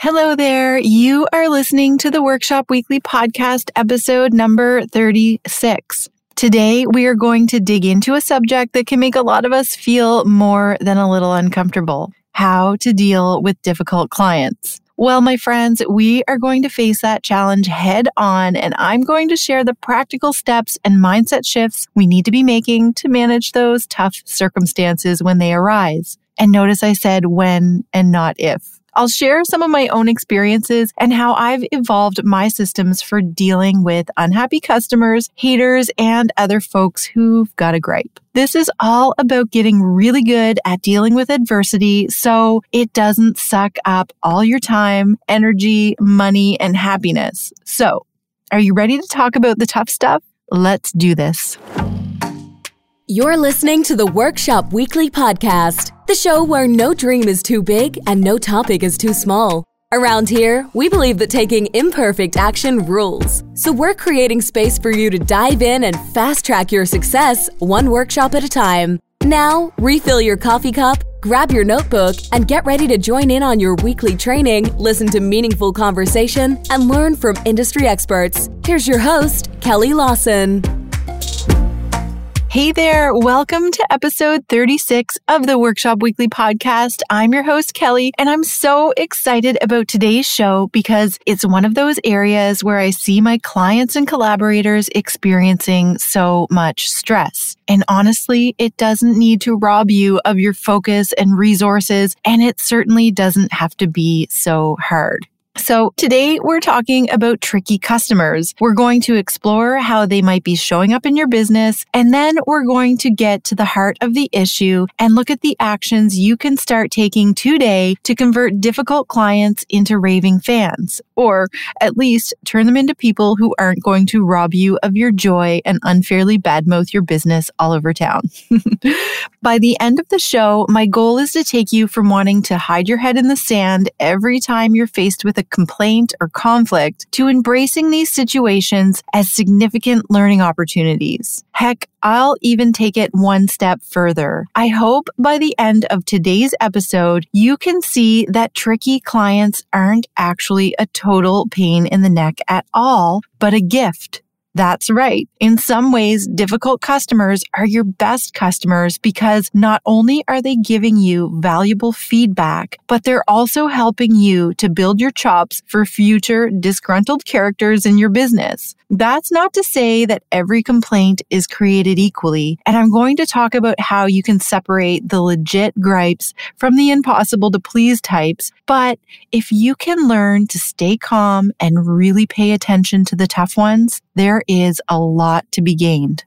Hello there. You are listening to the Workshop Weekly podcast episode number 36. Today, we are going to dig into a subject that can make a lot of us feel more than a little uncomfortable how to deal with difficult clients. Well, my friends, we are going to face that challenge head on, and I'm going to share the practical steps and mindset shifts we need to be making to manage those tough circumstances when they arise. And notice I said when and not if. I'll share some of my own experiences and how I've evolved my systems for dealing with unhappy customers, haters, and other folks who've got a gripe. This is all about getting really good at dealing with adversity so it doesn't suck up all your time, energy, money, and happiness. So, are you ready to talk about the tough stuff? Let's do this. You're listening to the Workshop Weekly Podcast, the show where no dream is too big and no topic is too small. Around here, we believe that taking imperfect action rules. So we're creating space for you to dive in and fast track your success one workshop at a time. Now, refill your coffee cup, grab your notebook, and get ready to join in on your weekly training, listen to meaningful conversation, and learn from industry experts. Here's your host, Kelly Lawson. Hey there, welcome to episode 36 of the Workshop Weekly podcast. I'm your host, Kelly, and I'm so excited about today's show because it's one of those areas where I see my clients and collaborators experiencing so much stress. And honestly, it doesn't need to rob you of your focus and resources, and it certainly doesn't have to be so hard. So today we're talking about tricky customers. We're going to explore how they might be showing up in your business, and then we're going to get to the heart of the issue and look at the actions you can start taking today to convert difficult clients into raving fans, or at least turn them into people who aren't going to rob you of your joy and unfairly badmouth your business all over town. By the end of the show, my goal is to take you from wanting to hide your head in the sand every time you're faced with a complaint or conflict to embracing these situations as significant learning opportunities. Heck, I'll even take it one step further. I hope by the end of today's episode, you can see that tricky clients aren't actually a total pain in the neck at all, but a gift. That's right. In some ways, difficult customers are your best customers because not only are they giving you valuable feedback, but they're also helping you to build your chops for future disgruntled characters in your business. That's not to say that every complaint is created equally, and I'm going to talk about how you can separate the legit gripes from the impossible to please types. But if you can learn to stay calm and really pay attention to the tough ones, there is a lot to be gained.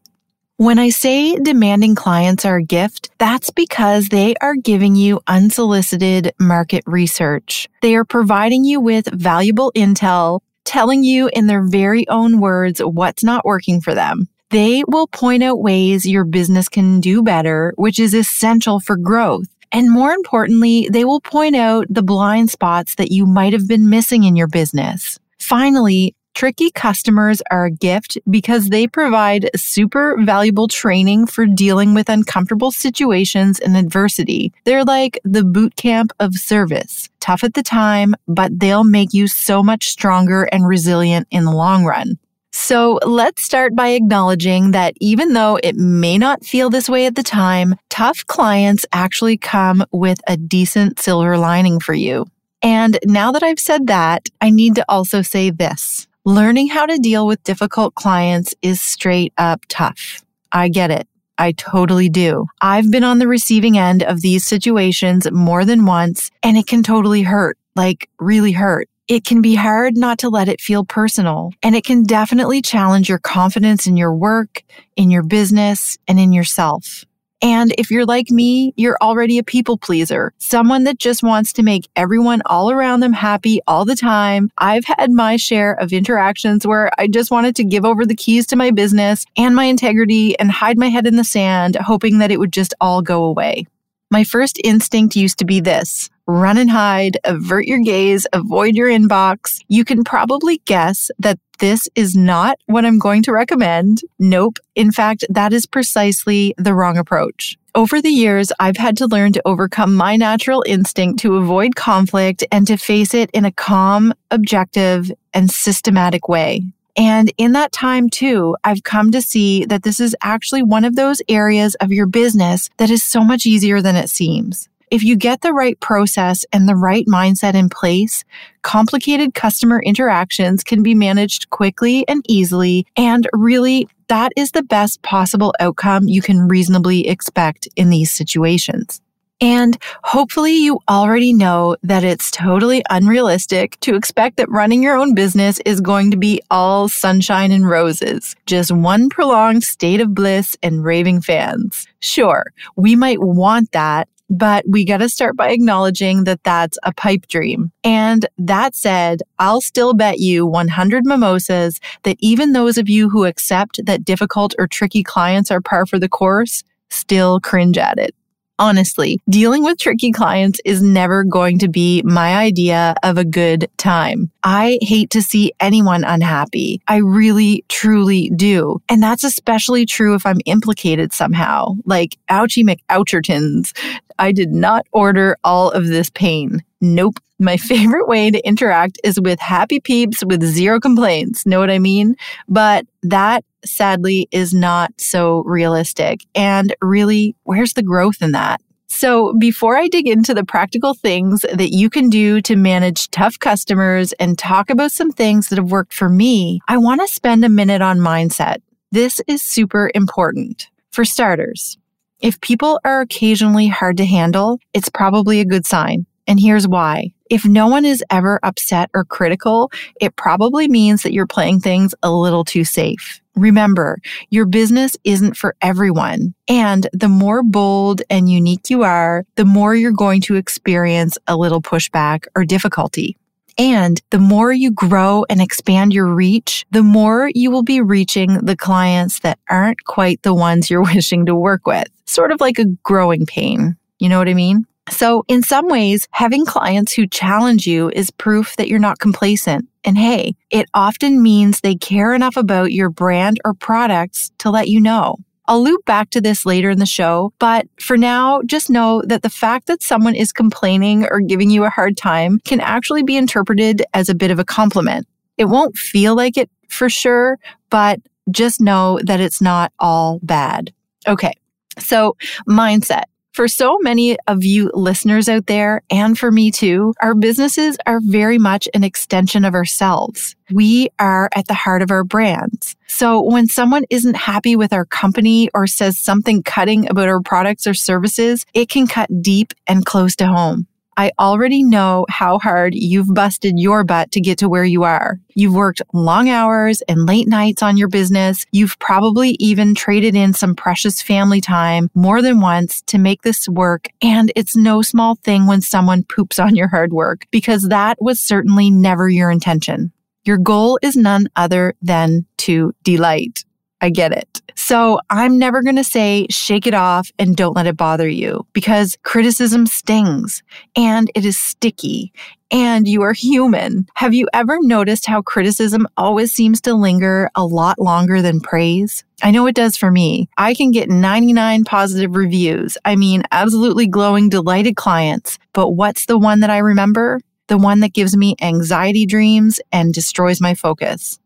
When I say demanding clients are a gift, that's because they are giving you unsolicited market research. They are providing you with valuable intel, telling you in their very own words what's not working for them. They will point out ways your business can do better, which is essential for growth. And more importantly, they will point out the blind spots that you might have been missing in your business. Finally, Tricky customers are a gift because they provide super valuable training for dealing with uncomfortable situations and adversity. They're like the boot camp of service. Tough at the time, but they'll make you so much stronger and resilient in the long run. So let's start by acknowledging that even though it may not feel this way at the time, tough clients actually come with a decent silver lining for you. And now that I've said that, I need to also say this. Learning how to deal with difficult clients is straight up tough. I get it. I totally do. I've been on the receiving end of these situations more than once, and it can totally hurt, like really hurt. It can be hard not to let it feel personal, and it can definitely challenge your confidence in your work, in your business, and in yourself. And if you're like me, you're already a people pleaser, someone that just wants to make everyone all around them happy all the time. I've had my share of interactions where I just wanted to give over the keys to my business and my integrity and hide my head in the sand, hoping that it would just all go away. My first instinct used to be this run and hide, avert your gaze, avoid your inbox. You can probably guess that this is not what I'm going to recommend. Nope. In fact, that is precisely the wrong approach. Over the years, I've had to learn to overcome my natural instinct to avoid conflict and to face it in a calm, objective, and systematic way. And in that time too, I've come to see that this is actually one of those areas of your business that is so much easier than it seems. If you get the right process and the right mindset in place, complicated customer interactions can be managed quickly and easily. And really, that is the best possible outcome you can reasonably expect in these situations. And hopefully you already know that it's totally unrealistic to expect that running your own business is going to be all sunshine and roses, just one prolonged state of bliss and raving fans. Sure, we might want that, but we got to start by acknowledging that that's a pipe dream. And that said, I'll still bet you 100 mimosas that even those of you who accept that difficult or tricky clients are par for the course still cringe at it honestly, dealing with tricky clients is never going to be my idea of a good time. I hate to see anyone unhappy. I really, truly do. And that's especially true if I'm implicated somehow, like ouchie McOuchertons. I did not order all of this pain. Nope. My favorite way to interact is with happy peeps with zero complaints. Know what I mean? But that sadly is not so realistic. And really, where's the growth in that? So, before I dig into the practical things that you can do to manage tough customers and talk about some things that have worked for me, I want to spend a minute on mindset. This is super important. For starters, if people are occasionally hard to handle, it's probably a good sign. And here's why. If no one is ever upset or critical, it probably means that you're playing things a little too safe. Remember, your business isn't for everyone. And the more bold and unique you are, the more you're going to experience a little pushback or difficulty. And the more you grow and expand your reach, the more you will be reaching the clients that aren't quite the ones you're wishing to work with. Sort of like a growing pain. You know what I mean? So, in some ways, having clients who challenge you is proof that you're not complacent. And hey, it often means they care enough about your brand or products to let you know. I'll loop back to this later in the show, but for now, just know that the fact that someone is complaining or giving you a hard time can actually be interpreted as a bit of a compliment. It won't feel like it for sure, but just know that it's not all bad. Okay. So mindset. For so many of you listeners out there, and for me too, our businesses are very much an extension of ourselves. We are at the heart of our brands. So when someone isn't happy with our company or says something cutting about our products or services, it can cut deep and close to home. I already know how hard you've busted your butt to get to where you are. You've worked long hours and late nights on your business. You've probably even traded in some precious family time more than once to make this work. And it's no small thing when someone poops on your hard work because that was certainly never your intention. Your goal is none other than to delight. I get it. So I'm never going to say shake it off and don't let it bother you because criticism stings and it is sticky and you are human. Have you ever noticed how criticism always seems to linger a lot longer than praise? I know it does for me. I can get 99 positive reviews. I mean, absolutely glowing, delighted clients. But what's the one that I remember? The one that gives me anxiety dreams and destroys my focus.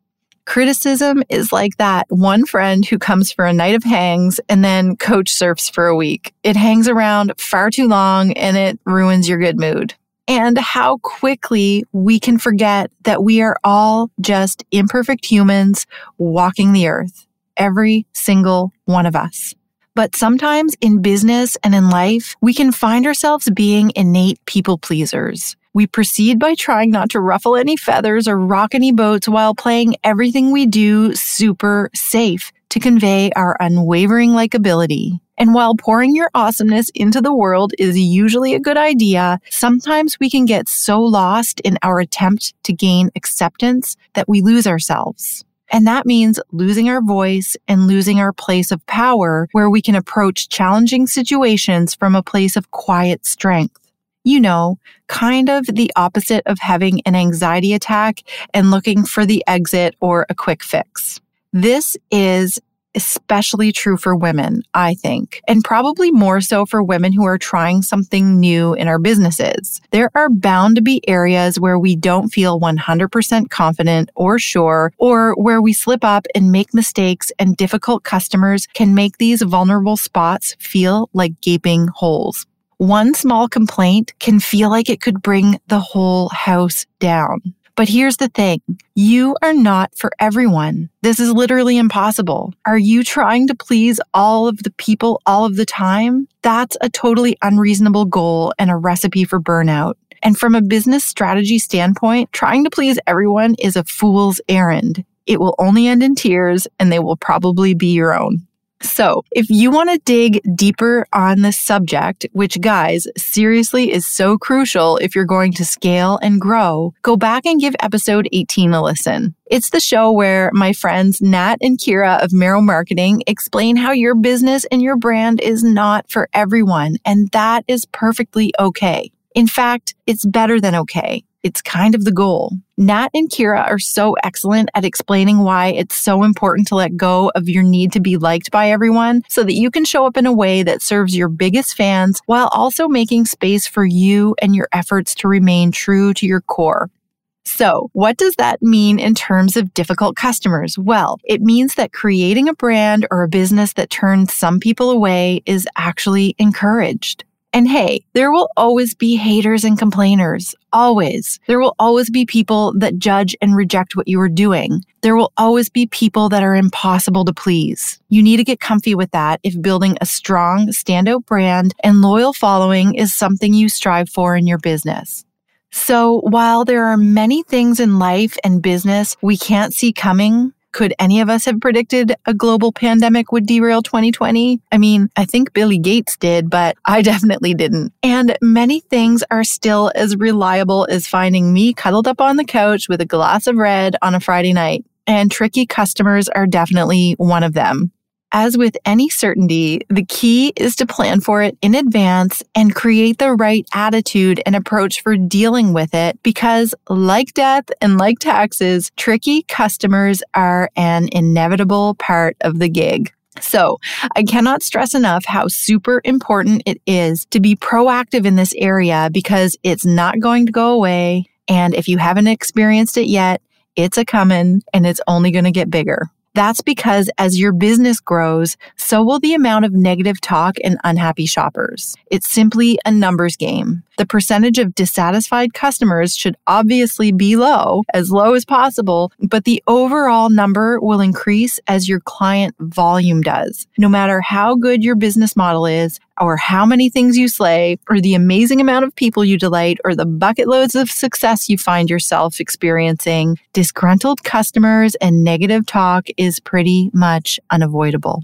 Criticism is like that one friend who comes for a night of hangs and then coach surfs for a week. It hangs around far too long and it ruins your good mood. And how quickly we can forget that we are all just imperfect humans walking the earth. Every single one of us. But sometimes in business and in life, we can find ourselves being innate people pleasers. We proceed by trying not to ruffle any feathers or rock any boats while playing everything we do super safe to convey our unwavering likability. And while pouring your awesomeness into the world is usually a good idea, sometimes we can get so lost in our attempt to gain acceptance that we lose ourselves. And that means losing our voice and losing our place of power where we can approach challenging situations from a place of quiet strength. You know, kind of the opposite of having an anxiety attack and looking for the exit or a quick fix. This is especially true for women, I think, and probably more so for women who are trying something new in our businesses. There are bound to be areas where we don't feel 100% confident or sure, or where we slip up and make mistakes, and difficult customers can make these vulnerable spots feel like gaping holes. One small complaint can feel like it could bring the whole house down. But here's the thing. You are not for everyone. This is literally impossible. Are you trying to please all of the people all of the time? That's a totally unreasonable goal and a recipe for burnout. And from a business strategy standpoint, trying to please everyone is a fool's errand. It will only end in tears and they will probably be your own. So, if you want to dig deeper on this subject, which guys, seriously is so crucial if you're going to scale and grow, go back and give episode 18 a listen. It's the show where my friends Nat and Kira of Merrill Marketing explain how your business and your brand is not for everyone, and that is perfectly okay. In fact, it's better than okay. It's kind of the goal. Nat and Kira are so excellent at explaining why it's so important to let go of your need to be liked by everyone so that you can show up in a way that serves your biggest fans while also making space for you and your efforts to remain true to your core. So, what does that mean in terms of difficult customers? Well, it means that creating a brand or a business that turns some people away is actually encouraged. And hey, there will always be haters and complainers. Always. There will always be people that judge and reject what you are doing. There will always be people that are impossible to please. You need to get comfy with that if building a strong, standout brand and loyal following is something you strive for in your business. So while there are many things in life and business we can't see coming, could any of us have predicted a global pandemic would derail 2020? I mean, I think Billy Gates did, but I definitely didn't. And many things are still as reliable as finding me cuddled up on the couch with a glass of red on a Friday night. And tricky customers are definitely one of them. As with any certainty, the key is to plan for it in advance and create the right attitude and approach for dealing with it because, like death and like taxes, tricky customers are an inevitable part of the gig. So, I cannot stress enough how super important it is to be proactive in this area because it's not going to go away. And if you haven't experienced it yet, it's a coming and it's only going to get bigger. That's because as your business grows, so will the amount of negative talk and unhappy shoppers. It's simply a numbers game. The percentage of dissatisfied customers should obviously be low, as low as possible, but the overall number will increase as your client volume does. No matter how good your business model is, or how many things you slay, or the amazing amount of people you delight, or the bucket loads of success you find yourself experiencing, disgruntled customers and negative talk is pretty much unavoidable.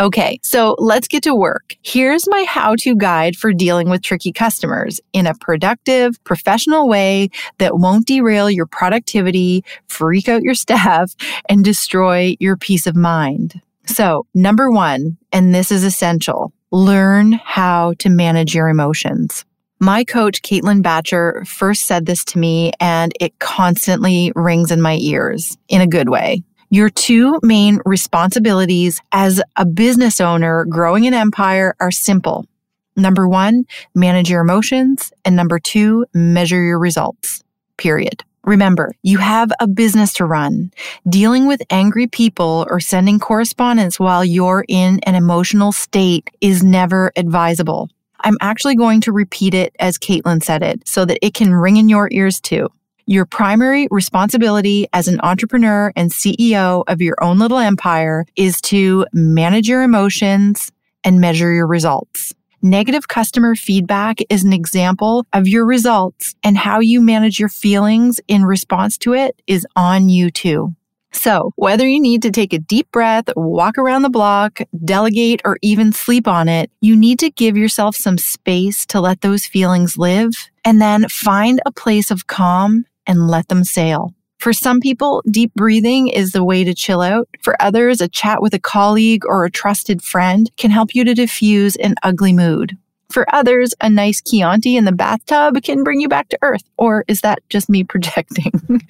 Okay, so let's get to work. Here's my how to guide for dealing with tricky customers in a productive, professional way that won't derail your productivity, freak out your staff, and destroy your peace of mind. So, number one, and this is essential learn how to manage your emotions. My coach, Caitlin Batcher, first said this to me, and it constantly rings in my ears in a good way. Your two main responsibilities as a business owner growing an empire are simple. Number one, manage your emotions. And number two, measure your results. Period. Remember, you have a business to run. Dealing with angry people or sending correspondence while you're in an emotional state is never advisable. I'm actually going to repeat it as Caitlin said it so that it can ring in your ears too. Your primary responsibility as an entrepreneur and CEO of your own little empire is to manage your emotions and measure your results. Negative customer feedback is an example of your results and how you manage your feelings in response to it is on you too. So, whether you need to take a deep breath, walk around the block, delegate, or even sleep on it, you need to give yourself some space to let those feelings live and then find a place of calm and let them sail. For some people, deep breathing is the way to chill out. For others, a chat with a colleague or a trusted friend can help you to diffuse an ugly mood. For others, a nice Chianti in the bathtub can bring you back to earth. Or is that just me projecting?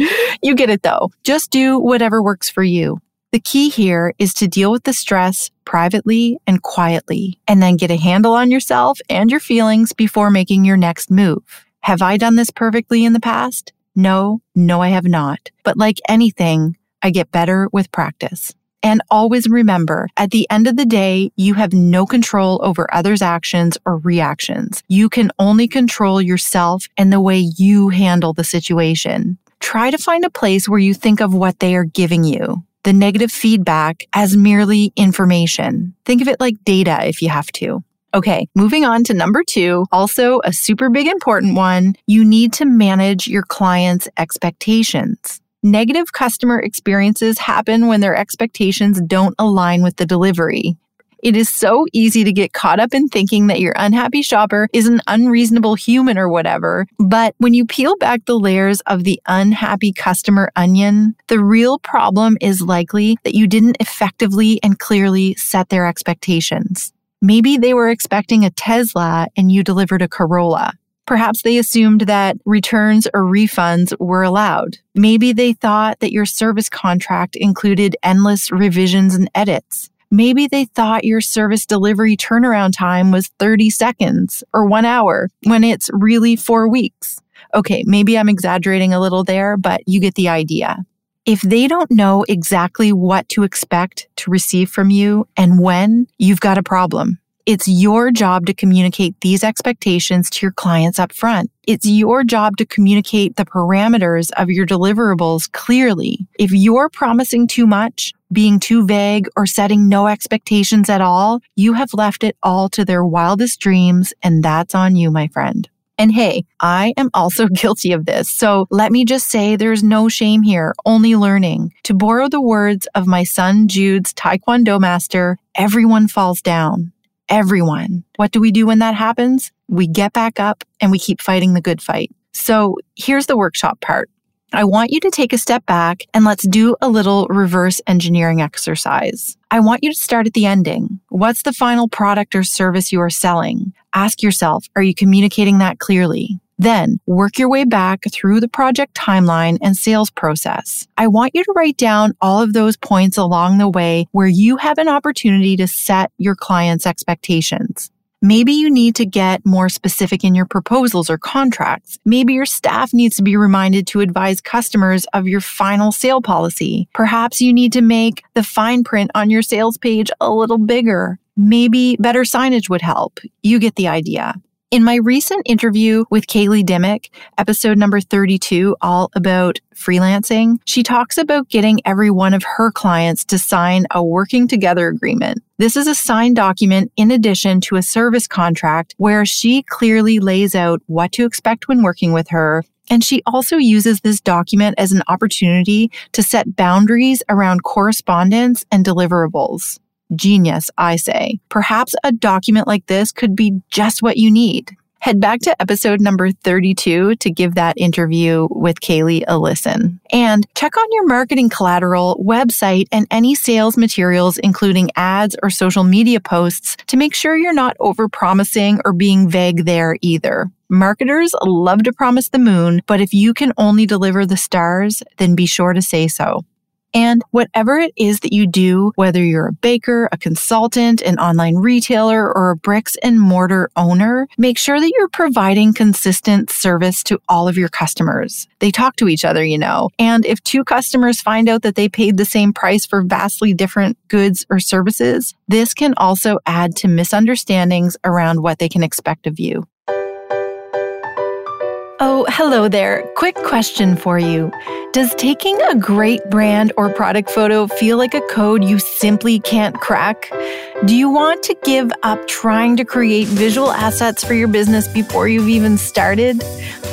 you get it though. Just do whatever works for you. The key here is to deal with the stress privately and quietly, and then get a handle on yourself and your feelings before making your next move. Have I done this perfectly in the past? No, no, I have not. But like anything, I get better with practice. And always remember, at the end of the day, you have no control over others' actions or reactions. You can only control yourself and the way you handle the situation. Try to find a place where you think of what they are giving you, the negative feedback, as merely information. Think of it like data if you have to. Okay, moving on to number two, also a super big important one. You need to manage your client's expectations. Negative customer experiences happen when their expectations don't align with the delivery. It is so easy to get caught up in thinking that your unhappy shopper is an unreasonable human or whatever. But when you peel back the layers of the unhappy customer onion, the real problem is likely that you didn't effectively and clearly set their expectations. Maybe they were expecting a Tesla and you delivered a Corolla. Perhaps they assumed that returns or refunds were allowed. Maybe they thought that your service contract included endless revisions and edits. Maybe they thought your service delivery turnaround time was 30 seconds or one hour when it's really four weeks. Okay, maybe I'm exaggerating a little there, but you get the idea. If they don't know exactly what to expect to receive from you and when, you've got a problem. It's your job to communicate these expectations to your clients up front. It's your job to communicate the parameters of your deliverables clearly. If you're promising too much, being too vague, or setting no expectations at all, you have left it all to their wildest dreams, and that's on you, my friend. And hey, I am also guilty of this. So let me just say there's no shame here, only learning. To borrow the words of my son Jude's Taekwondo master, everyone falls down everyone. What do we do when that happens? We get back up and we keep fighting the good fight. So here's the workshop part. I want you to take a step back and let's do a little reverse engineering exercise. I want you to start at the ending. What's the final product or service you are selling? Ask yourself, are you communicating that clearly? Then work your way back through the project timeline and sales process. I want you to write down all of those points along the way where you have an opportunity to set your client's expectations. Maybe you need to get more specific in your proposals or contracts. Maybe your staff needs to be reminded to advise customers of your final sale policy. Perhaps you need to make the fine print on your sales page a little bigger. Maybe better signage would help. You get the idea. In my recent interview with Kaylee Dimmick, episode number 32, all about freelancing, she talks about getting every one of her clients to sign a working together agreement. This is a signed document in addition to a service contract where she clearly lays out what to expect when working with her. And she also uses this document as an opportunity to set boundaries around correspondence and deliverables. Genius, I say. Perhaps a document like this could be just what you need. Head back to episode number 32 to give that interview with Kaylee a listen. And check on your marketing collateral, website, and any sales materials, including ads or social media posts, to make sure you're not overpromising or being vague there either. Marketers love to promise the moon, but if you can only deliver the stars, then be sure to say so. And whatever it is that you do, whether you're a baker, a consultant, an online retailer, or a bricks and mortar owner, make sure that you're providing consistent service to all of your customers. They talk to each other, you know. And if two customers find out that they paid the same price for vastly different goods or services, this can also add to misunderstandings around what they can expect of you. Oh, hello there. Quick question for you. Does taking a great brand or product photo feel like a code you simply can't crack? Do you want to give up trying to create visual assets for your business before you've even started?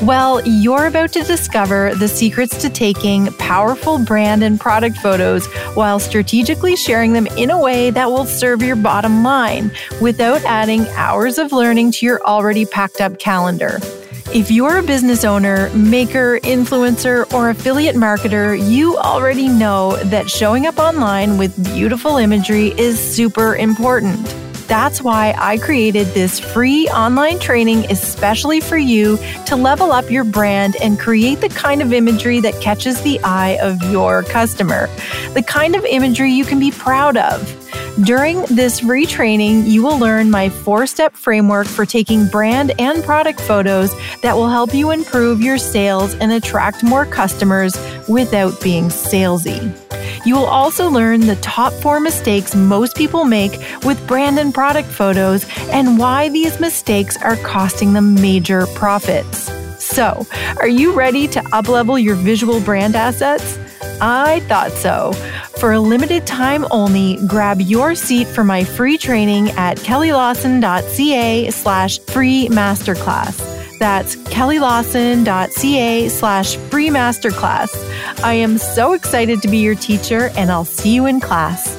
Well, you're about to discover the secrets to taking powerful brand and product photos while strategically sharing them in a way that will serve your bottom line without adding hours of learning to your already packed up calendar. If you're a business owner, maker, influencer, or affiliate marketer, you already know that showing up online with beautiful imagery is super important. That's why I created this free online training especially for you to level up your brand and create the kind of imagery that catches the eye of your customer, the kind of imagery you can be proud of. During this retraining, you will learn my four step framework for taking brand and product photos that will help you improve your sales and attract more customers without being salesy. You will also learn the top four mistakes most people make with brand and product photos and why these mistakes are costing them major profits. So, are you ready to uplevel your visual brand assets? I thought so. For a limited time only, grab your seat for my free training at kellylawson.ca slash free masterclass. That's kellylawson.ca slash free masterclass. I am so excited to be your teacher, and I'll see you in class.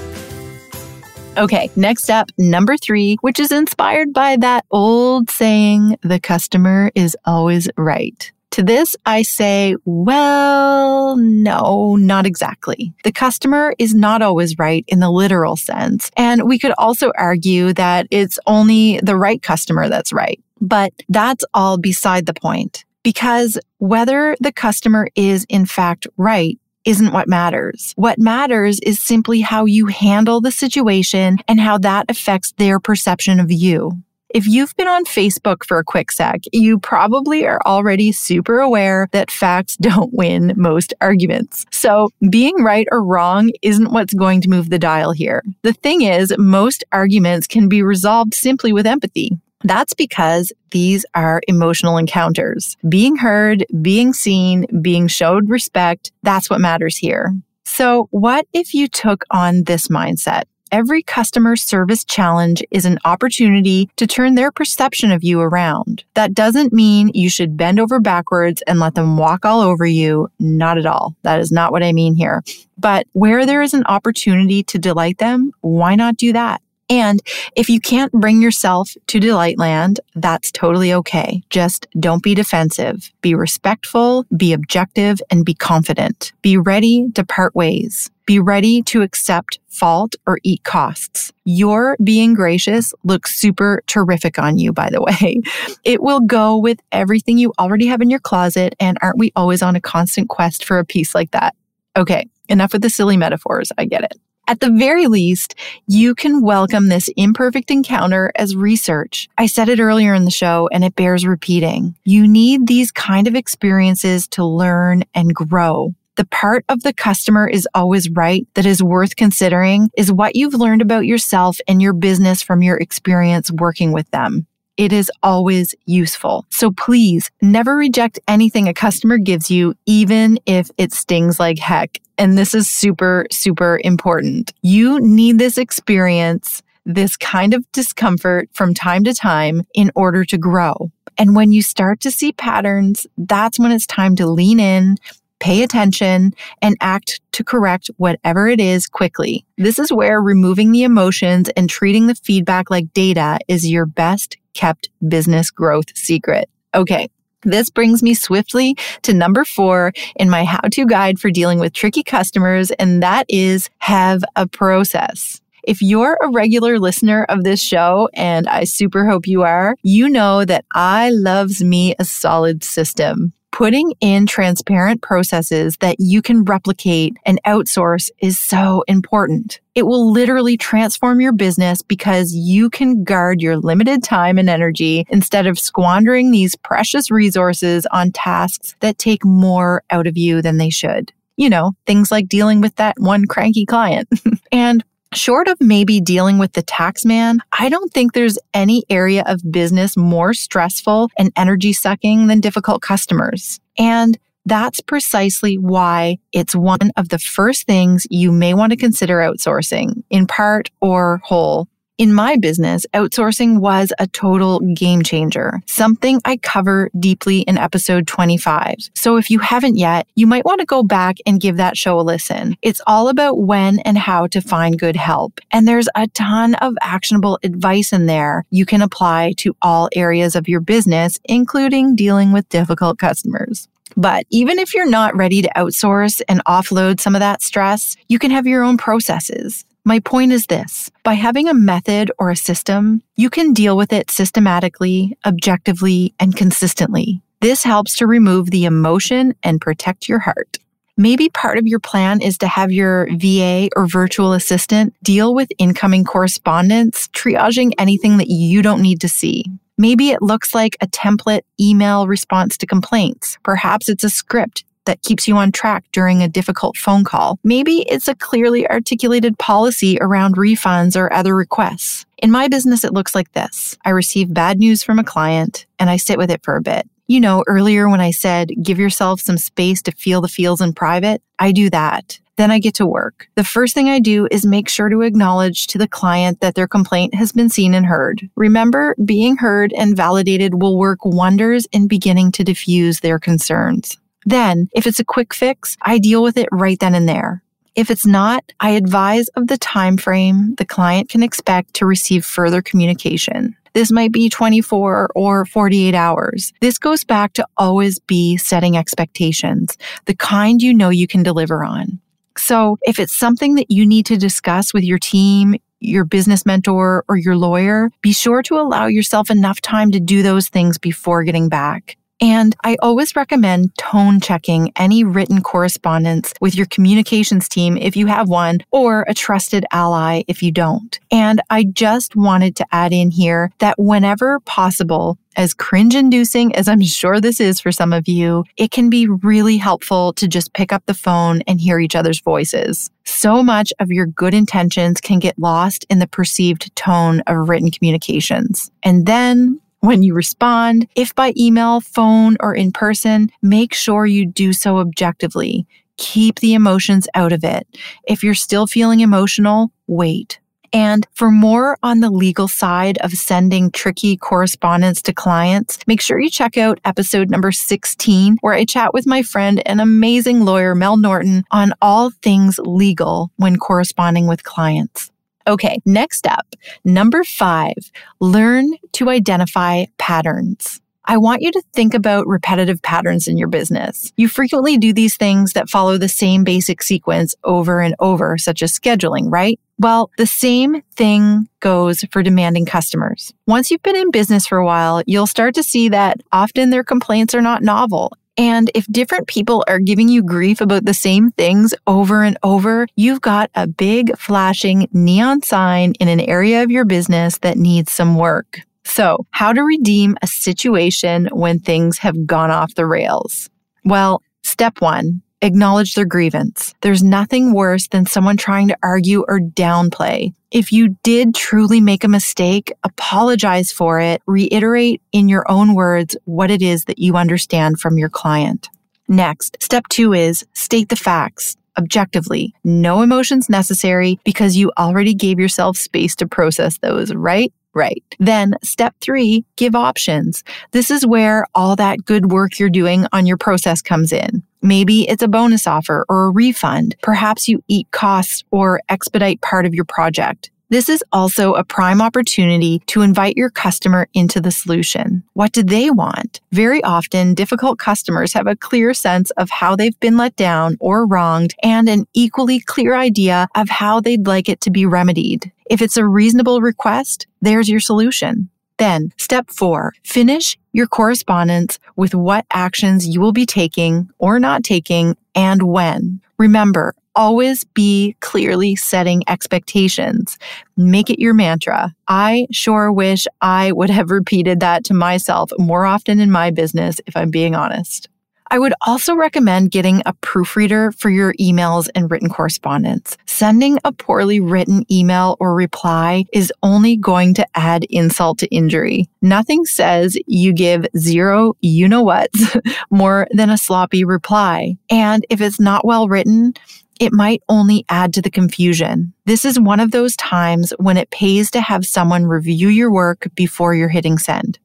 Okay, next up, number three, which is inspired by that old saying, the customer is always right. To this, I say, well, no, not exactly. The customer is not always right in the literal sense. And we could also argue that it's only the right customer that's right. But that's all beside the point because whether the customer is in fact right isn't what matters. What matters is simply how you handle the situation and how that affects their perception of you. If you've been on Facebook for a quick sec, you probably are already super aware that facts don't win most arguments. So being right or wrong isn't what's going to move the dial here. The thing is, most arguments can be resolved simply with empathy. That's because these are emotional encounters. Being heard, being seen, being showed respect, that's what matters here. So, what if you took on this mindset? Every customer service challenge is an opportunity to turn their perception of you around. That doesn't mean you should bend over backwards and let them walk all over you. Not at all. That is not what I mean here. But where there is an opportunity to delight them, why not do that? And if you can't bring yourself to Delightland, that's totally okay. Just don't be defensive. Be respectful, be objective, and be confident. Be ready to part ways. Be ready to accept fault or eat costs. Your being gracious looks super terrific on you, by the way. It will go with everything you already have in your closet. And aren't we always on a constant quest for a piece like that? Okay, enough with the silly metaphors. I get it. At the very least, you can welcome this imperfect encounter as research. I said it earlier in the show and it bears repeating. You need these kind of experiences to learn and grow. The part of the customer is always right that is worth considering is what you've learned about yourself and your business from your experience working with them it is always useful. So please never reject anything a customer gives you, even if it stings like heck. And this is super, super important. You need this experience, this kind of discomfort from time to time in order to grow. And when you start to see patterns, that's when it's time to lean in, pay attention, and act to correct whatever it is quickly. This is where removing the emotions and treating the feedback like data is your best kept business growth secret. Okay. This brings me swiftly to number four in my how to guide for dealing with tricky customers, and that is have a process. If you're a regular listener of this show, and I super hope you are, you know that I loves me a solid system. Putting in transparent processes that you can replicate and outsource is so important. It will literally transform your business because you can guard your limited time and energy instead of squandering these precious resources on tasks that take more out of you than they should. You know, things like dealing with that one cranky client. and Short of maybe dealing with the tax man, I don't think there's any area of business more stressful and energy sucking than difficult customers. And that's precisely why it's one of the first things you may want to consider outsourcing in part or whole in my business, outsourcing was a total game changer, something I cover deeply in episode 25. So if you haven't yet, you might want to go back and give that show a listen. It's all about when and how to find good help. And there's a ton of actionable advice in there you can apply to all areas of your business, including dealing with difficult customers. But even if you're not ready to outsource and offload some of that stress, you can have your own processes. My point is this by having a method or a system, you can deal with it systematically, objectively, and consistently. This helps to remove the emotion and protect your heart. Maybe part of your plan is to have your VA or virtual assistant deal with incoming correspondence, triaging anything that you don't need to see. Maybe it looks like a template email response to complaints. Perhaps it's a script that keeps you on track during a difficult phone call. Maybe it's a clearly articulated policy around refunds or other requests. In my business, it looks like this. I receive bad news from a client and I sit with it for a bit. You know, earlier when I said give yourself some space to feel the feels in private, I do that. Then I get to work. The first thing I do is make sure to acknowledge to the client that their complaint has been seen and heard. Remember, being heard and validated will work wonders in beginning to diffuse their concerns. Then, if it's a quick fix, I deal with it right then and there. If it's not, I advise of the time frame the client can expect to receive further communication. This might be 24 or 48 hours. This goes back to always be setting expectations, the kind you know you can deliver on. So if it's something that you need to discuss with your team, your business mentor, or your lawyer, be sure to allow yourself enough time to do those things before getting back. And I always recommend tone checking any written correspondence with your communications team if you have one, or a trusted ally if you don't. And I just wanted to add in here that whenever possible, as cringe inducing as I'm sure this is for some of you, it can be really helpful to just pick up the phone and hear each other's voices. So much of your good intentions can get lost in the perceived tone of written communications. And then when you respond, if by email, phone, or in person, make sure you do so objectively. Keep the emotions out of it. If you're still feeling emotional, wait. And for more on the legal side of sending tricky correspondence to clients, make sure you check out episode number 16, where I chat with my friend and amazing lawyer, Mel Norton, on all things legal when corresponding with clients. Okay, next up, number five, learn to identify patterns. I want you to think about repetitive patterns in your business. You frequently do these things that follow the same basic sequence over and over, such as scheduling, right? Well, the same thing goes for demanding customers. Once you've been in business for a while, you'll start to see that often their complaints are not novel and if different people are giving you grief about the same things over and over, you've got a big flashing neon sign in an area of your business that needs some work. So, how to redeem a situation when things have gone off the rails? Well, step one, acknowledge their grievance. There's nothing worse than someone trying to argue or downplay. If you did truly make a mistake, apologize for it, reiterate in your own words what it is that you understand from your client. Next, step two is state the facts objectively. No emotions necessary because you already gave yourself space to process those, right? Right. Then step three, give options. This is where all that good work you're doing on your process comes in. Maybe it's a bonus offer or a refund. Perhaps you eat costs or expedite part of your project. This is also a prime opportunity to invite your customer into the solution. What do they want? Very often, difficult customers have a clear sense of how they've been let down or wronged and an equally clear idea of how they'd like it to be remedied. If it's a reasonable request, there's your solution. Then, step four, finish your correspondence with what actions you will be taking or not taking and when. Remember, always be clearly setting expectations. Make it your mantra. I sure wish I would have repeated that to myself more often in my business, if I'm being honest. I would also recommend getting a proofreader for your emails and written correspondence. Sending a poorly written email or reply is only going to add insult to injury. Nothing says you give zero you know what more than a sloppy reply. And if it's not well written, it might only add to the confusion. This is one of those times when it pays to have someone review your work before you're hitting send.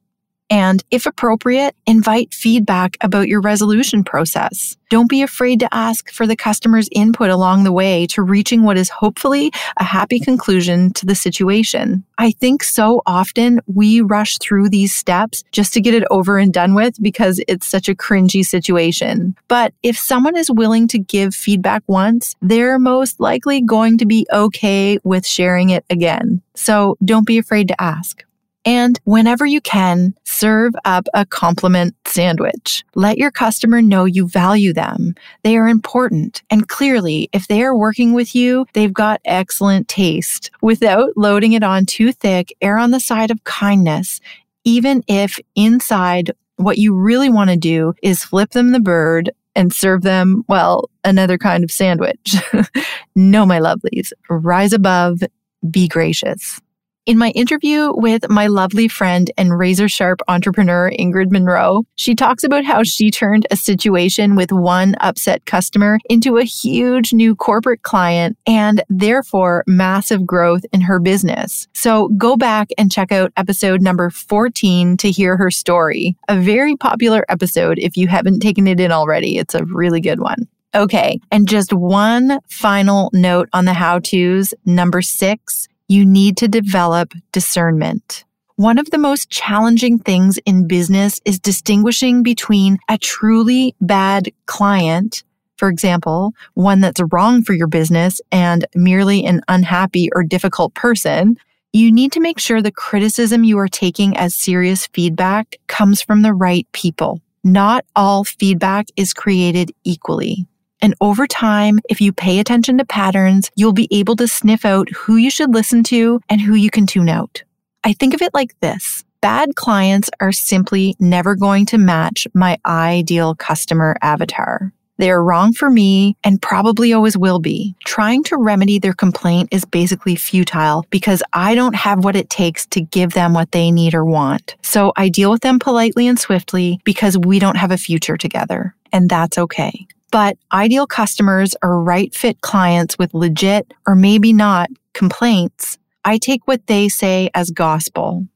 And if appropriate, invite feedback about your resolution process. Don't be afraid to ask for the customer's input along the way to reaching what is hopefully a happy conclusion to the situation. I think so often we rush through these steps just to get it over and done with because it's such a cringy situation. But if someone is willing to give feedback once, they're most likely going to be okay with sharing it again. So don't be afraid to ask. And whenever you can, serve up a compliment sandwich. Let your customer know you value them. They are important. And clearly, if they are working with you, they've got excellent taste. Without loading it on too thick, err on the side of kindness, even if inside what you really want to do is flip them the bird and serve them, well, another kind of sandwich. no, my lovelies, rise above, be gracious. In my interview with my lovely friend and razor sharp entrepreneur, Ingrid Monroe, she talks about how she turned a situation with one upset customer into a huge new corporate client and therefore massive growth in her business. So go back and check out episode number 14 to hear her story. A very popular episode if you haven't taken it in already. It's a really good one. Okay. And just one final note on the how to's. Number six, you need to develop discernment. One of the most challenging things in business is distinguishing between a truly bad client, for example, one that's wrong for your business and merely an unhappy or difficult person. You need to make sure the criticism you are taking as serious feedback comes from the right people. Not all feedback is created equally. And over time, if you pay attention to patterns, you'll be able to sniff out who you should listen to and who you can tune out. I think of it like this. Bad clients are simply never going to match my ideal customer avatar. They are wrong for me and probably always will be. Trying to remedy their complaint is basically futile because I don't have what it takes to give them what they need or want. So I deal with them politely and swiftly because we don't have a future together. And that's okay. But ideal customers are right fit clients with legit or maybe not complaints. I take what they say as gospel.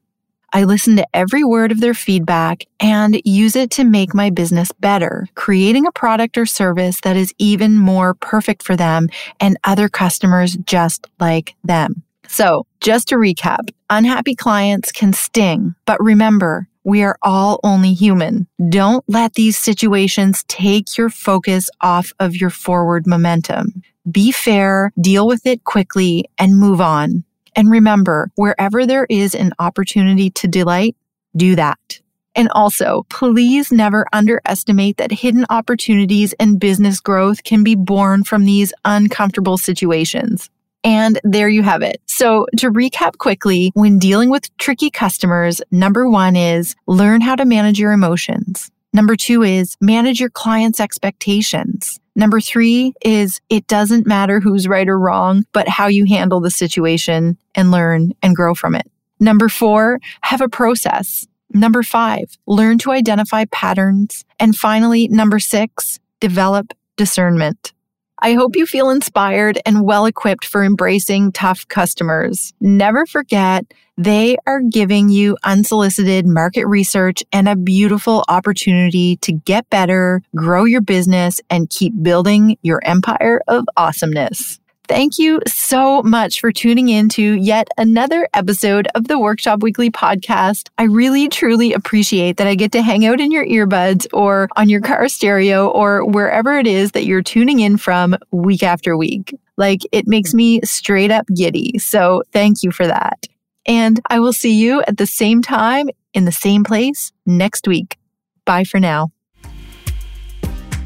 I listen to every word of their feedback and use it to make my business better, creating a product or service that is even more perfect for them and other customers just like them. So, just to recap, unhappy clients can sting, but remember, we are all only human. Don't let these situations take your focus off of your forward momentum. Be fair, deal with it quickly, and move on. And remember, wherever there is an opportunity to delight, do that. And also, please never underestimate that hidden opportunities and business growth can be born from these uncomfortable situations. And there you have it. So to recap quickly, when dealing with tricky customers, number one is learn how to manage your emotions. Number two is manage your client's expectations. Number three is it doesn't matter who's right or wrong, but how you handle the situation and learn and grow from it. Number four, have a process. Number five, learn to identify patterns. And finally, number six, develop discernment. I hope you feel inspired and well equipped for embracing tough customers. Never forget, they are giving you unsolicited market research and a beautiful opportunity to get better, grow your business, and keep building your empire of awesomeness. Thank you so much for tuning in to yet another episode of the Workshop Weekly podcast. I really, truly appreciate that I get to hang out in your earbuds or on your car stereo or wherever it is that you're tuning in from week after week. Like it makes me straight up giddy. So thank you for that. And I will see you at the same time in the same place next week. Bye for now.